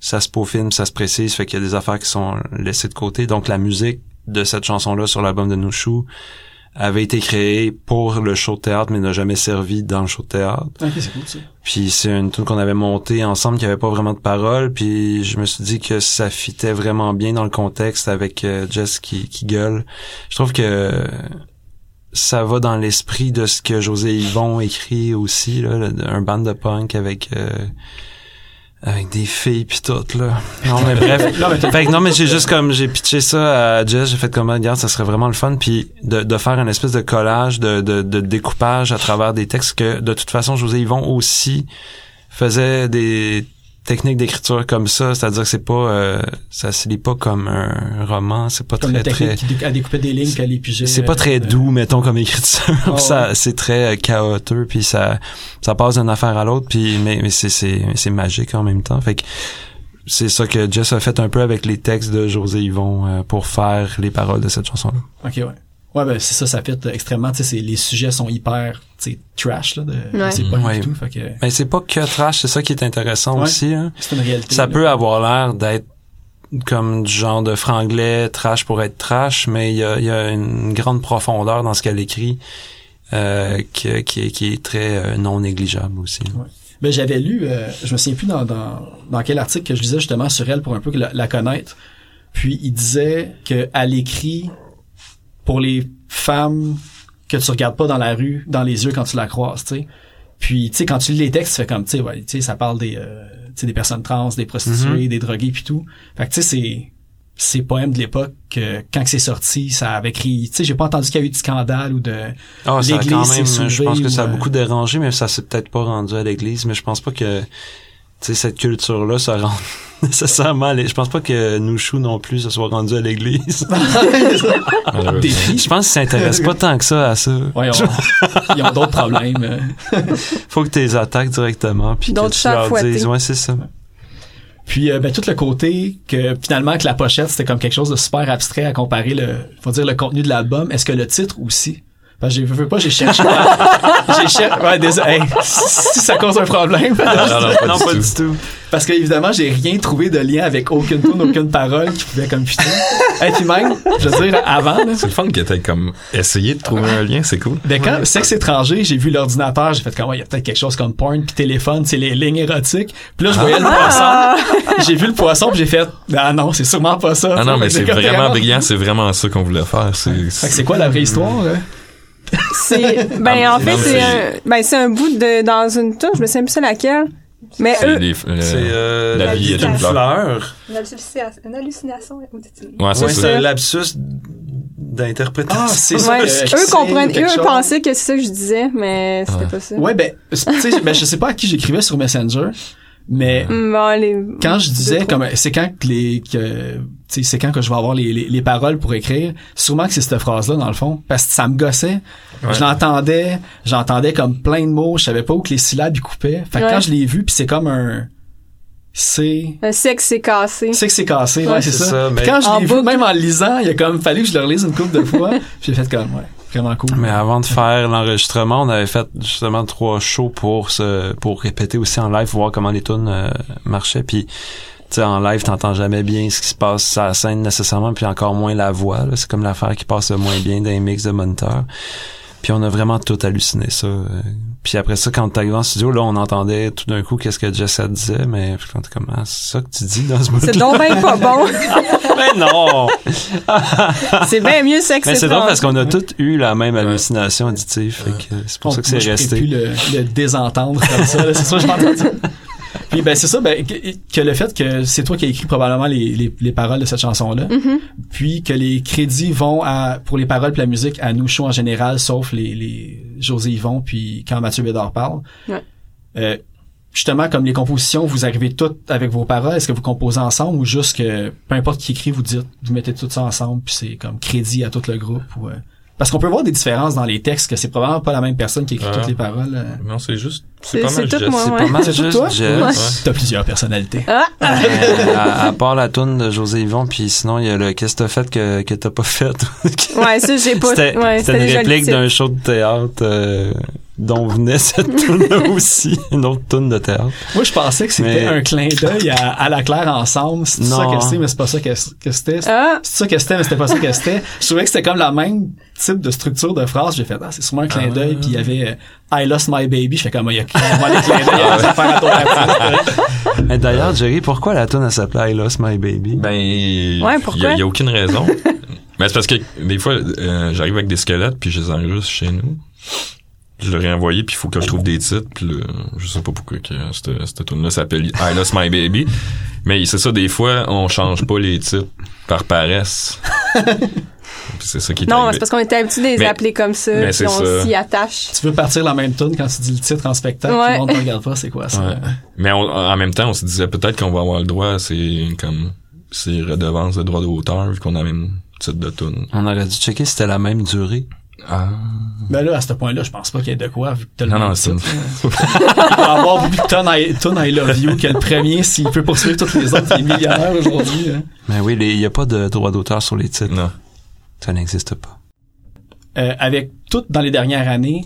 ça se peaufine, ça se précise, fait qu'il y a des affaires qui sont laissées de côté. Donc la musique de cette chanson-là sur l'album de Nushu avait été créée pour le show de théâtre, mais n'a jamais servi dans le show de théâtre. Ok, c'est cool ça. Puis c'est une tune qu'on avait montée ensemble qui avait pas vraiment de paroles. Puis je me suis dit que ça fitait vraiment bien dans le contexte avec euh, Jess qui, qui gueule. Je trouve que ça va dans l'esprit de ce que José Yvon écrit aussi, là, un band de punk avec euh, avec des filles puis tout là. Non mais bref. Non, mais Fait que non mais j'ai juste comme j'ai pitché ça à Jess, j'ai fait comme regarde ça serait vraiment le fun puis de, de faire une espèce de collage de, de, de découpage à travers des textes que de toute façon José Yvon aussi faisait des techniques d'écriture comme ça, c'est-à-dire que c'est pas euh, ça se lit pas comme un roman, c'est pas Comme très technique très qui à découper des lignes qu'à les piger. c'est pas très euh, doux mettons comme écriture ça ouais. c'est très euh, chaotique puis ça ça passe d'une affaire à l'autre puis mais, mais c'est c'est c'est magique en même temps fait que c'est ça que Jess a fait un peu avec les textes de José Yvon euh, pour faire les paroles de cette chanson là Ok, ouais. Ouais, ben c'est ça, ça fait extrêmement, tu sais, c'est- les sujets sont hyper, tu sais, trash, là, de, Ouais. c'est pas Ouais. du tout, fait que mais c'est pas que trash c'est ça qui est intéressant Ouais. aussi hein. c'est une réalité. ça là. peut avoir l'air d'être comme du genre de franglais trash pour être trash mais il y a, il y a une grande profondeur dans ce qu'elle écrit euh, qui, qui, est- qui est très euh, non négligeable aussi. Ben, j'avais lu, euh, je me souviens plus dans, dans, dans quel article que je lisais justement sur elle pour un peu la, la connaître. Puis il disait que elle écrit pour les femmes que tu regardes pas dans la rue, dans les yeux quand tu la croises, tu sais. Puis tu sais quand tu lis les textes, tu fais comme tu sais, ouais, tu sais ça parle des euh, des personnes trans, des prostituées, des drogués puis tout. Fait que tu sais c'est ces poèmes de l'époque que quand c'est sorti, ça avait crié. Tu sais, j'ai pas entendu qu'il y a eu de scandale ou de a L'Église s'est je pense que ça a euh, beaucoup dérangé, mais ça s'est peut-être pas rendu à l'église, mais je pense pas que, sais, cette culture-là se rend nécessairement, l'é- je pense pas que Nouchou non plus se soit rendu à l'église. Je pense qu'ils s'intéressent pas tant que ça à ça. Ouais, ils ont, ils ont d'autres problèmes. euh. Faut que tu les attaques directement, puis que D'autres tu chats leur dises, ouais, c'est ça. Puis euh, ben, tout le côté que finalement que la pochette c'était comme quelque chose de super abstrait à comparer le faut dire le contenu de l'album. Est-ce que le titre aussi Que j'ai veux pas j'ai cherché. j'ai cherché. Ouais, désolé. Hey, si ça cause un problème. non, non, pas non, du pas tout. du tout. Parce que évidemment j'ai rien trouvé de lien avec aucune tune, aucune parole qui pouvait comme putain. Et puis même, je veux dire avant C'est le fun que t'aies comme essayé de trouver un lien, c'est cool. Ben quand sexe étranger, j'ai vu l'ordinateur, j'ai fait comme ouais, il y a peut-être quelque chose comme porn puis téléphone, c'est les lignes érotiques. Puis là je voyais le poisson. J'ai vu le poisson puis j'ai fait ah non, c'est sûrement pas ça. Ah non, mais c'est vraiment brillant, c'est vraiment ça qu'on voulait faire. C'est, Fait que c'est quoi la vraie histoire là? C'est ben Ah, en fait c'est un ben c'est un bout de dans une touche, je me souviens plus c'est laquelle. Mais c'est eux C'est euh, la vie est une fleur. fleur. une hallucination Ouais, c'est c'est un lapsus d'interprétation. Ah, c'est ça. Que- eux c'est comprennent, eux chose. pensaient que c'est ça que je disais, mais c'était Ouais. pas ça. Ouais, ben, tu sais, ben, je sais pas à qui j'écrivais sur Messenger, mais bon, les- quand je disais comme c'est quand que les que c'est quand que je vais avoir les, les, les paroles pour écrire sûrement que c'est cette phrase là dans le fond parce que ça me gossait Ouais. je l'entendais j'entendais comme plein de mots je savais pas où que les syllabes ils coupaient fait que Ouais. quand je l'ai vu puis c'est comme un c'est Le sexe s'est cassé. c'est que c'est cassé ouais, Ouais, c'est c'est ça, ça, mais- quand je l'ai vu boucle. même en le lisant il a comme fallu que je le relise une couple de fois puis j'ai fait comme ouais vraiment cool Mais avant de faire l'enregistrement, on avait fait justement trois shows pour se, pour répéter aussi en live, voir comment les tunes euh, marchaient. Puis, sais, en live, t'entends jamais bien ce qui se passe à la scène nécessairement, puis encore moins la voix. là. C'est comme l'affaire qui passe le moins bien dans les mix de moniteur. Puis on a vraiment tout halluciné ça. euh. Puis après ça, quand t'arrives en studio, là, on entendait tout d'un coup qu'est-ce que Jessa disait, mais on était comme, ah, c'est ça que tu dis dans ce bout C'est donc ben pas bon. Mais non! c'est bien mieux sexe Mais c'est drôle parce qu'on a tous eu la même hallucination auditive. Fait que c'est pour ça que moi, c'est je resté. plus le, le désentendre comme ça. là. C'est ça que j'ai entendu. Puis ben c'est ça ben, que, que le fait que c'est toi qui as écrit probablement les, les, les paroles de cette chanson là, Mhm. puis que les crédits vont à pour les paroles puis la musique à nous show en général, sauf les, les José Yvon puis quand Mathieu Bédard parle. Ouais. Euh, justement comme les compositions, vous arrivez toutes avec vos paroles, est-ce que vous composez ensemble ou juste que peu importe qui écrit, vous dites, vous mettez tout ça ensemble puis c'est comme crédit à tout le groupe ou euh, parce qu'on peut voir des différences dans les textes que c'est probablement pas la même personne qui écrit Ouais. toutes les paroles. euh. Non, c'est juste, C'est- pas c'est mal tout moi, C'est ouais. pas mal C'est tout juste toi? Ouais. T'as plusieurs personnalités. Ah, Euh, à, à part la toune de José Yvon, puis sinon il y a le qu'est-ce que t'as fait que, que t'as pas fait? ouais, ça j'ai pas. C'était ouais, une réplique d'un show de théâtre euh, dont venait cette toune aussi, une autre toune de théâtre. Moi, je pensais que c'était Mais- un clin d'œil à, à la Claire ensemble. C'est ça Non. que c'était, mais c'est pas ça que, que c'était. Ah, C'est ça que c'était, mais c'était pas ça que c'était. Je trouvais que c'était comme la même type de structure de phrase. J'ai fait, ah, c'est sûrement un clin Ah. d'œil. Puis il y avait euh, I lost my baby. Je fais comme, il y a clairement des clins d'œil à faire à. Mais d'ailleurs, Jerry, pourquoi la toune elle s'appelait I Lost My Baby? Ben, il pourquoi? y, a- y a aucune raison. Mais c'est parce que des fois, euh, j'arrive avec des squelettes puis je les enregistre chez nous. Je leur ai envoyé puis il faut que je trouve des titres. Puis là, je sais pas pourquoi que cette, cette tune là s'appelle I Lost My Baby. Mais c'est ça, des fois, on change pas les titres par paresse. C'est ça qui est non, c'est parce qu'on était habitué de les Mais- appeler comme ça, mais puis on s'y attache. tu veux partir la même tune quand tu dis le titre en spectacle. Ouais. Tout le monde ne regarde pas, c'est quoi ça? Ouais. Mais on- en même temps, on se disait peut-être qu'on va avoir le droit, c'est comme c'est redevance de droit d'auteur vu qu'on a le même titre de tune. On aurait dû checker si c'était la même durée. Ah. Ben là, à ce point-là, je pense pas qu'il y ait de quoi, vu que t'as le Non, non, c'est titre. Il va avoir beaucoup de tonnes I, Love You que le premier, s'il peut poursuivre toutes les autres, il est millionnaire aujourd'hui. hein. Mais oui, il y a pas de droit d'auteur sur les titres. Non. Ça n'existe pas. euh, avec tout dans les dernières années,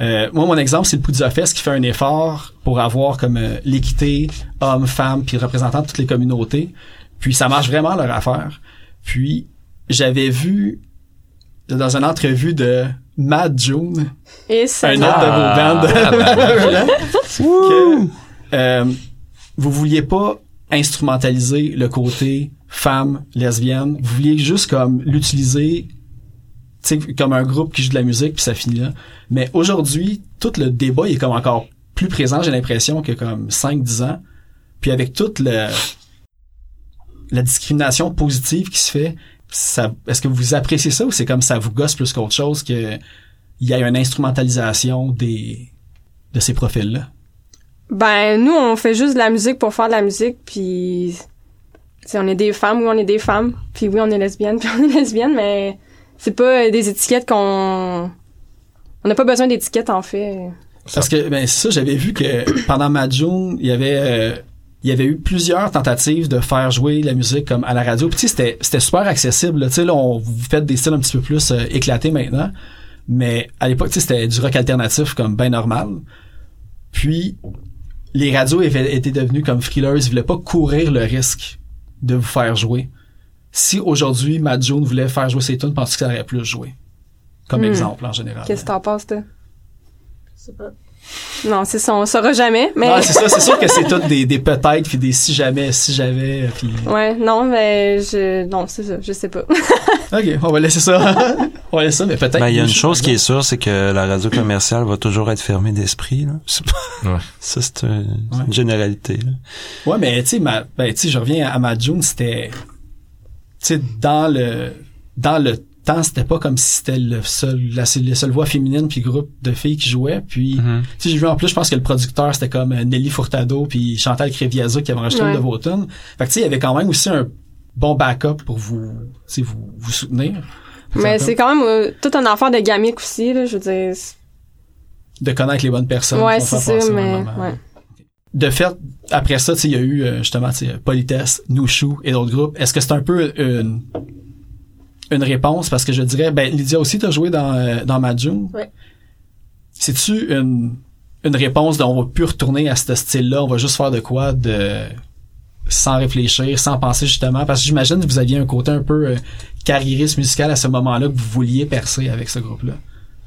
euh, moi, mon exemple, c'est le Poudza Fest qui fait un effort pour avoir comme euh, l'équité hommes, femmes, puis représentants de toutes les communautés. Puis ça marche vraiment leur affaire. Puis j'avais vu dans une entrevue de Mad June, Et ça. un autre Ah. de vos bandes, que euh, vous vouliez pas instrumentaliser le côté femme lesbienne, vous vouliez juste comme l'utiliser tu sais, comme un groupe qui joue de la musique puis ça finit là. Mais aujourd'hui, tout le débat il est comme encore plus présent, j'ai l'impression que comme 5-10 ans. Puis avec toute le, la discrimination positive qui se fait, ça, est-ce que vous appréciez ça ou c'est comme ça vous gosse plus qu'autre chose que il y a une instrumentalisation des de ces profils-là? Ben, nous, on fait juste de la musique pour faire de la musique, puis... on est des femmes, oui, on est des femmes. Puis oui, on est lesbienne, puis on est lesbienne, mais c'est pas des étiquettes qu'on... On n'a pas besoin d'étiquettes, en fait. Parce que ben c'est ça, j'avais vu que pendant Mad June, il y avait euh, il y avait eu plusieurs tentatives de faire jouer la musique comme à la radio. Puis tu sais, c'était c'était super accessible. là. Tu sais là, on vous faites des styles un petit peu plus euh, éclatés maintenant, mais à l'époque, tu sais, c'était du rock alternatif comme ben normal. Puis les radios étaient étaient devenues comme frileuses, ils voulaient pas courir le risque de vous faire jouer. Si aujourd'hui Mad June voulait faire jouer ses tunes, pense que ça aurait plus joué. Comme Hmm. exemple en général. Qu'est-ce que t'en penses, toi? Je sais pas. Non, c'est ça, on saura jamais, mais... Ah, c'est ça, c'est sûr que c'est tout des, des peut-être puis des si jamais, si j'avais puis Ouais, non, mais je... Non, c'est ça, je sais pas. OK, on va laisser ça. on va laisser ça mais peut-être Ben, il y a une chose qui est sûre, c'est que la radio commerciale va toujours être fermée d'esprit. Là. C'est pas- Ouais. Ça, c'est un- c'est Ouais. une généralité. Là. Ouais, mais tu sais ma ben tu sais je reviens à ma June, c'était tu sais dans le dans le temps, c'était pas comme si c'était le seul la les seules voix féminines puis groupe de filles qui jouaient puis Mhm. tu sais j'ai vu en plus je pense que le producteur c'était comme euh, Nelly Furtado puis Chantal Créviaza qui avaient enregistré Ouais. une de vos tunes. Fait que tu sais il y avait quand même aussi un bon backup pour vous tu sais vous vous soutenir. Mais c'est quand même euh, tout un affaire de gamique aussi, là, je veux dire... de connaître les bonnes personnes. Ouais, c'est ça, mais... Ouais. de fait, après ça, tu sais, il y a eu euh, justement tu sais, Politesse, Nouchou et d'autres groupes. Est-ce que c'est un peu une, une réponse? Parce que je dirais, ben, Lydia aussi, t'as joué dans, euh, dans Mad June. Ouais. C'est-tu une, une réponse de on va plus retourner à ce style-là, on va juste faire de quoi de sans réfléchir, sans penser justement, parce que j'imagine que vous aviez un côté un peu euh, carriériste musical à ce moment-là que vous vouliez percer avec ce groupe-là.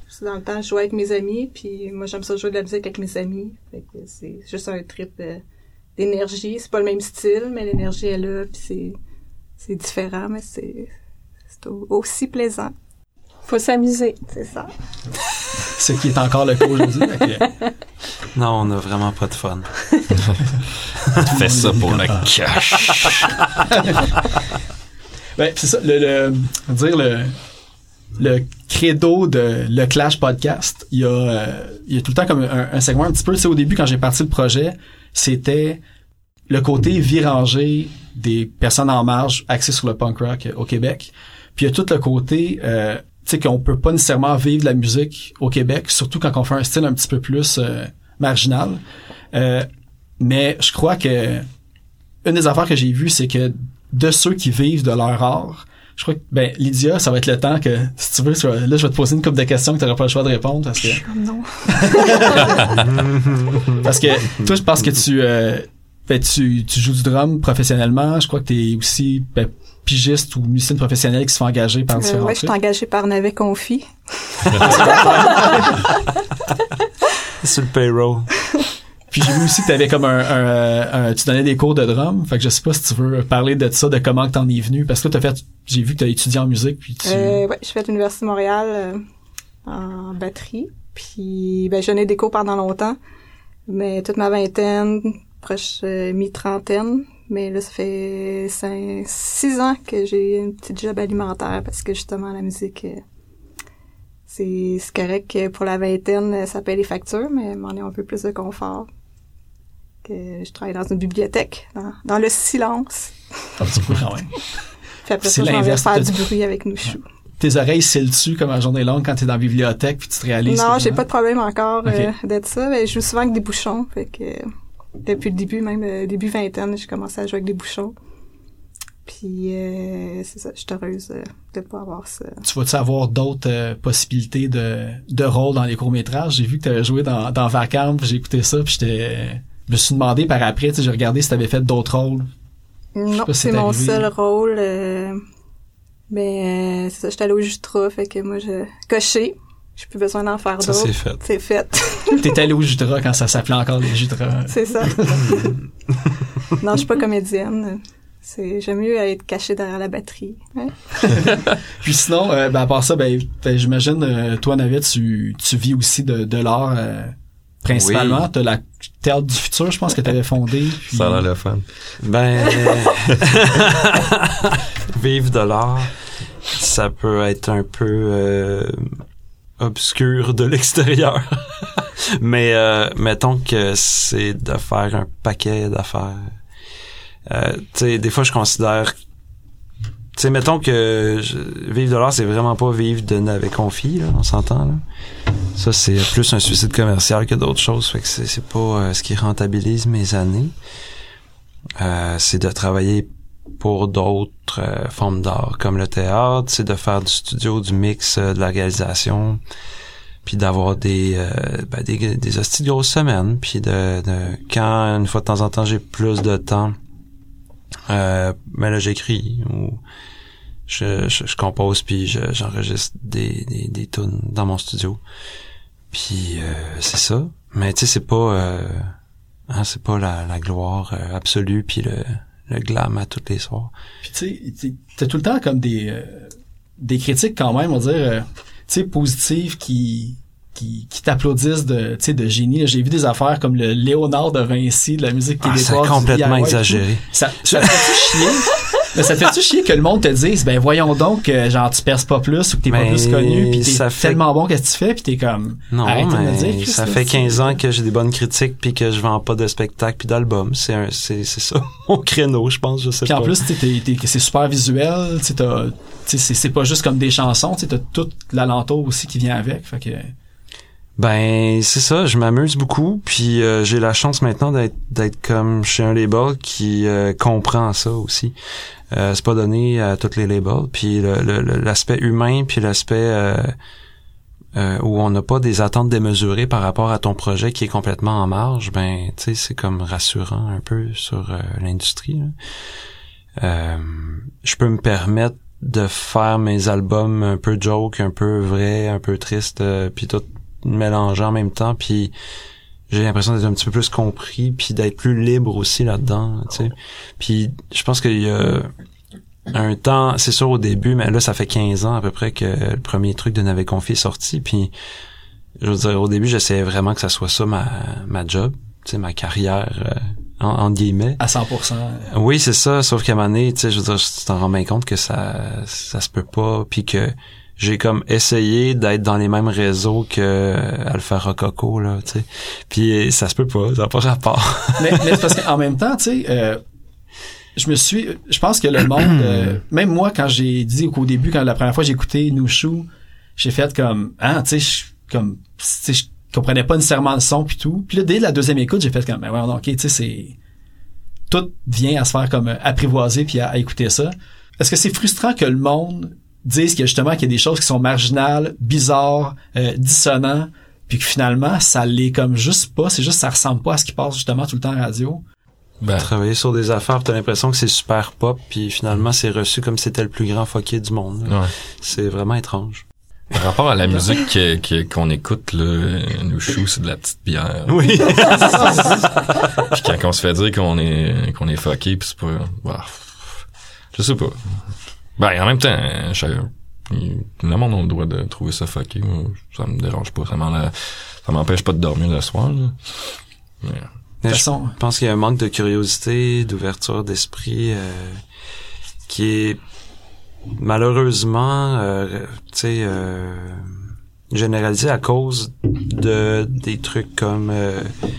C'est dans le temps, je jouais avec mes amis, puis moi j'aime ça jouer de la musique avec mes amis. Fait que c'est juste un trip euh, d'énergie. C'est pas le même style, mais l'énergie est là, puis c'est c'est différent, mais c'est c'est au- aussi plaisant. Faut s'amuser. C'est ça. Ce qui est encore le cas aujourd'hui. Que, Non, on a vraiment pas de fun. Fais ça pour le cash. Ben, c'est ça, le, le, dire le, le credo de le Clash Podcast, il y a, euh, il y a tout le temps comme un, un segment un petit peu, tu sais, au début, quand j'ai parti le projet, c'était le côté virangé des personnes en marge axées sur le punk rock au Québec. Puis il y a tout le côté, euh, tu sais, qu'on peut pas nécessairement vivre de la musique au Québec, surtout quand on fait un style un petit peu plus euh, marginal. Euh, mais je crois que une des affaires que j'ai vues, c'est que de ceux qui vivent de leur art, je crois que, ben, Lydia, ça va être le temps que, si tu veux, là, je vais te poser une couple de questions que tu n'auras pas le choix de répondre parce que, Non. parce que, toi, je pense que tu, euh, ben, tu, tu joues du drum professionnellement. Je crois que tu es aussi, ben, pigiste ou musicienne professionnelle qui se fait engager par Euh, différents ouais, je suis engagée par Navet Confi. Sur le payroll. Puis j'ai vu aussi que tu avais comme un, un- un- tu donnais des cours de drum. Fait que je sais pas si tu veux parler de ça, de comment que t'en es venu. Parce que t'as fait, j'ai vu que t'as étudié en musique, puis tu, Euh, ouais, je fais l'Université de Montréal euh, en batterie. Puis ben, j'en ai des cours pendant longtemps. Mais toute ma vingtaine, proche euh, mi-trentaine. Mais là, ça fait cinq, six ans que j'ai une petite job alimentaire parce que justement la musique, euh, c'est correct que pour la vingtaine, euh, ça paie les factures, mais m'en est un peu plus de confort. Que je travaille dans une bibliothèque, dans, dans le silence. un petit peu quand même. Puis après C'est ça, je vais faire du bruit avec nous choux. Tes oreilles s'illent-tu comme la journée longue quand t'es dans la bibliothèque puis tu te réalises. Non, j'ai pas de problème encore euh, d'être ça. Mais je joue souvent avec des bouchons. Fait que depuis le début, même euh, début vingtaine, j'ai commencé à jouer avec des bouchons. Puis euh, c'est ça, je suis heureuse euh, de pas avoir ça. Tu vas-tu avoir d'autres euh, possibilités de, de rôle dans les courts-métrages? J'ai vu que t'avais joué dans, dans Vacam, puis j'ai écouté ça, puis j'étais, je me suis demandé par après, tu j'ai regardé si t'avais fait d'autres rôles. Non, si c'est mon arrivé. seul rôle. mais euh, c'est ça, j'étais allée au Justra, fait que moi je coché. J'ai plus besoin d'en faire Ça, d'autres. c'est fait. C'est fait. T'es allé au Judra quand ça s'appelait encore les Judra. c'est ça. non, je suis pas comédienne. C'est, j'aime mieux être cachée derrière la batterie. Ouais. Puis sinon, euh, ben, à part ça, ben, ben, j'imagine, euh, toi, Navet, tu, tu vis aussi de, de l'art euh, principalement. Oui. T'as la Théâtre du futur, je pense que t'avais fondé. puis- Ça a l'air le fun. Ben, vivre de l'art, ça peut être un peu euh, obscur de l'extérieur. Mais euh, mettons que c'est de faire un paquet d'affaires. Euh, tu sais, des fois, je considère... Tu sais, mettons que vivre de l'art, c'est vraiment pas vivre de navet confit, là, on s'entend, là. Ça, c'est plus un suicide commercial que d'autres choses. Fait que c'est c'est pas euh, ce qui rentabilise mes années. Euh, c'est de travailler pour d'autres euh, formes d'art, comme le théâtre, c'est de faire du studio, du mix, euh, de la réalisation, puis d'avoir des, euh, ben, des des hosties de grosses semaines, puis de, de quand une fois de temps en temps j'ai plus de temps, euh, ben là j'écris ou je, je, je compose puis je- j'enregistre des, des, des tunes dans mon studio. Puis euh, c'est ça. Mais tu sais, c'est pas euh, hein, c'est pas la, la gloire absolue puis le, le glam à tous les soirs. Puis tu sais, tu- t'as tout le temps comme des euh, des critiques quand même, on va dire, euh, tu sais, positives qui qui, qui t'applaudissent de, tu sais, de génie. J'ai vu des affaires comme le Léonard de Vinci, de la musique Ah, québécoise. c'est complètement exagéré. Ça, ça te fait-tu chier? Mais ça te fait-tu chier que le monde te dise, ben voyons donc, que genre tu perces pas plus ou que t'es pas Mais plus connu, puis t'es fait- tellement bon qu'est-ce que tu fais, puis t'es comme, Non, arrêtez de me mais dire. Ça fait c'est- 15 ans que j'ai des bonnes critiques puis que je vends pas de spectacles puis d'albums. C'est un c'est c'est ça mon créneau, je pense, je sais Puis pas. en plus, c'est super visuel, c'est pas juste comme des chansons, t'as tout l'alentour aussi qui vient avec, fait que... Ben c'est ça, je m'amuse beaucoup puis euh, j'ai la chance maintenant d'être d'être comme chez un label qui euh, comprend ça aussi. Euh, c'est pas donné à tous les labels puis l'aspect humain puis l'aspect euh, euh, où on n'a pas des attentes démesurées par rapport à ton projet qui est complètement en marge, ben tu sais c'est comme rassurant un peu sur euh, l'industrie. je peux me permettre de faire mes albums un peu joke, un peu vrai, un peu triste, euh, puis tout mélanger en même temps, puis j'ai l'impression d'être un petit peu plus compris, puis d'être plus libre aussi là-dedans, tu sais. Puis je pense qu'il y a un temps, c'est sûr au début, mais là ça fait 15 ans à peu près que le premier truc de Navet Confié est sorti, puis je veux dire au début j'essayais vraiment que ça soit ça ma ma job, tu sais ma carrière euh, en, entre guillemets. à 100%. Oui, c'est ça, sauf qu'à un moment donné, tu sais, je veux dire, tu t'en rends bien compte que ça ça se peut pas, puis que j'ai comme essayé d'être dans les mêmes réseaux que euh, Alpha Rococo, là, tu sais. Puis ça se peut pas, ça n'a pas rapport. mais, mais parce qu'en même temps, tu sais, euh, je me suis, je pense que le monde, euh, même moi, quand j'ai dit qu'au début, quand la première fois j'ai écouté Nouchou, j'ai fait comme, ah, tu sais, je- comme, tu sais, je comprenais pas nécessairement le son puis tout. Puis là, dès la deuxième écoute, j'ai fait comme, ben ouais, non, ok, tu sais, c'est, tout vient à se faire comme euh, apprivoiser puis à, à écouter ça. Est-ce que c'est frustrant que le monde dise que justement qu'il y a des choses qui sont marginales, bizarres, euh, dissonants, puis que finalement ça l'est comme juste pas, c'est juste ça ressemble pas à ce qui passe justement tout le temps à la radio. Ben, Travailler sur des affaires, t'as l'impression que c'est super pop, puis finalement c'est reçu comme si c'était le plus grand fucké du monde. ouais. C'est vraiment étrange. Par rapport à la musique que- que- qu'on écoute, là, nous chou, c'est de la petite bière. Oui. Puis quand on se fait dire qu'on est qu'on est fucké, puis c'est pas, bah, je sais pas. Ben en même temps, je, le monde a le droit de trouver ça fucké. Ça me dérange pas, ça m'en ça m'empêche pas de dormir le soir. Là. Mais, De toute je façon, pense qu'il y a un manque de curiosité, d'ouverture d'esprit euh, qui est malheureusement, euh, tu sais, euh, généralisé à cause de des trucs comme, euh, tu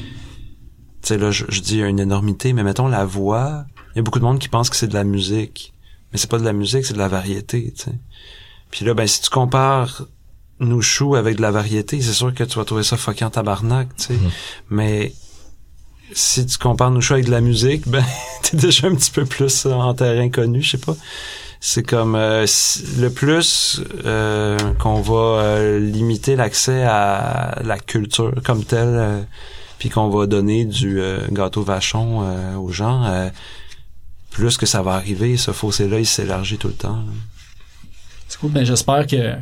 sais là, je, je dis une énormité, mais mettons la voix. Il y a beaucoup de monde qui pense que c'est de la musique, mais c'est pas de la musique, c'est de la variété, tu sais. Puis là, ben si tu compares Nouchou avec de la variété, c'est sûr que tu vas trouver ça fucking tabarnak, tu sais. Mhm. Mais si tu compares nos choix avec de la musique, ben t'es déjà un petit peu plus en terrain connu, je sais pas. C'est comme euh, le plus euh, qu'on va euh, limiter l'accès à la culture comme telle, euh, puis qu'on va donner du euh, gâteau vachon euh, aux gens, euh, plus que ça va arriver, ce fossé-là, il s'élargit tout le temps. c'est cool. Ben, j'espère que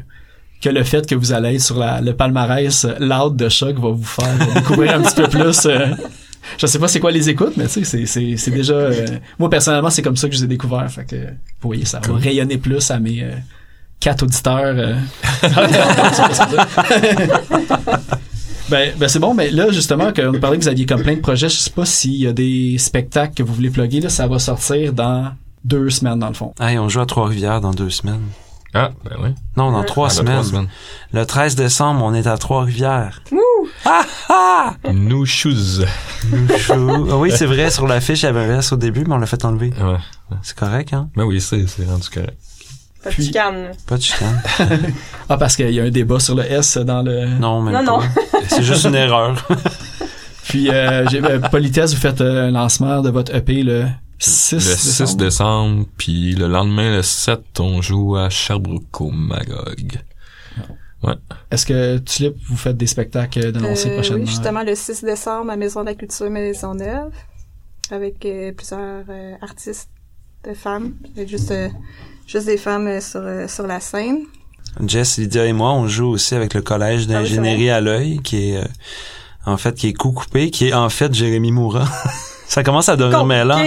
que le fait que vous allez être sur la, le palmarès euh, loud de choc va vous faire découvrir un petit peu plus. euh, je sais pas c'est quoi les écoutes, mais tu sais, c'est, c'est, c'est déjà. euh, moi personnellement, c'est comme ça que je les ai découverts. Fait que, vous voyez, ça va rayonner plus à mes euh, quatre auditeurs. ben, ben c'est bon, mais là justement, qu'on nous parlait que vous aviez comme plein de projets. Je sais pas s'il y a des spectacles que vous voulez plugger. Là, ça va sortir dans deux semaines dans le fond. Hey, on joue à Trois-Rivières dans deux semaines. Ah, ben oui. Non, dans trois, Ah, dans semaines. trois semaines. Le 13 décembre, on est à Trois-Rivières. Ah ah! New shoes. Chou. Ah oui, c'est vrai, sur l'affiche, il y avait un S au début, mais on l'a fait enlever. Ouais. C'est correct, hein? Ben oui, c'est, c'est rendu correct. Pas de chicane. Pas de chicane. Ah, parce qu'il y a un débat sur le S dans le. Non, même Non, pas. C'est juste une erreur. Puis, euh, j'ai, euh, Politesse, vous faites euh, un lancement de votre EP le 6 le 6 décembre, puis le lendemain, le 7, on joue à Sherbrooke au Magog. Est-ce que Tulip, vous faites des spectacles d'annoncer Euh, prochainement? Oui, justement, le 6 décembre à Maison de la Culture Maisonneuve, avec euh, plusieurs euh, artistes de femmes. Juste, euh, juste des femmes euh, sur, euh, sur la scène. Jess, Lydia et moi, on joue aussi avec le collège Ah oui, d'ingénierie à l'œil, qui est, euh, en fait, qui est coup coupé, qui est en fait Jérémy Moura. Ça commence à devenir mêlant.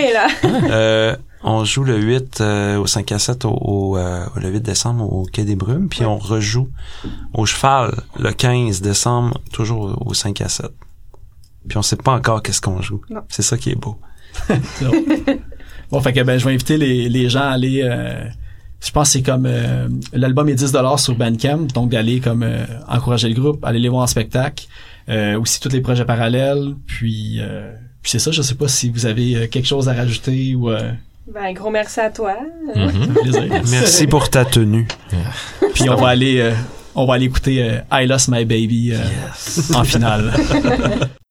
Euh, on joue le 8 euh, au 5 à 7 au, au, euh, le 8 décembre au Quai des Brumes, puis on rejoue au Cheval le 15 décembre toujours au 5 à 7. Puis on sait pas encore qu'est-ce qu'on joue. Non. C'est ça qui est beau. Bon, fait que ben, je vais inviter les, les gens à aller. euh, je pense que c'est comme euh, l'album est 10 sur Bandcamp, donc d'aller comme euh, encourager le groupe, aller les voir en spectacle, euh, aussi tous les projets parallèles, puis euh, puis c'est ça. Je sais pas si vous avez euh, quelque chose à rajouter ou euh, Ben, gros merci à toi. Fait plaisir. Merci pour ta tenue. Puis on va aller euh, on va aller écouter euh, I Lost My Baby euh, en finale.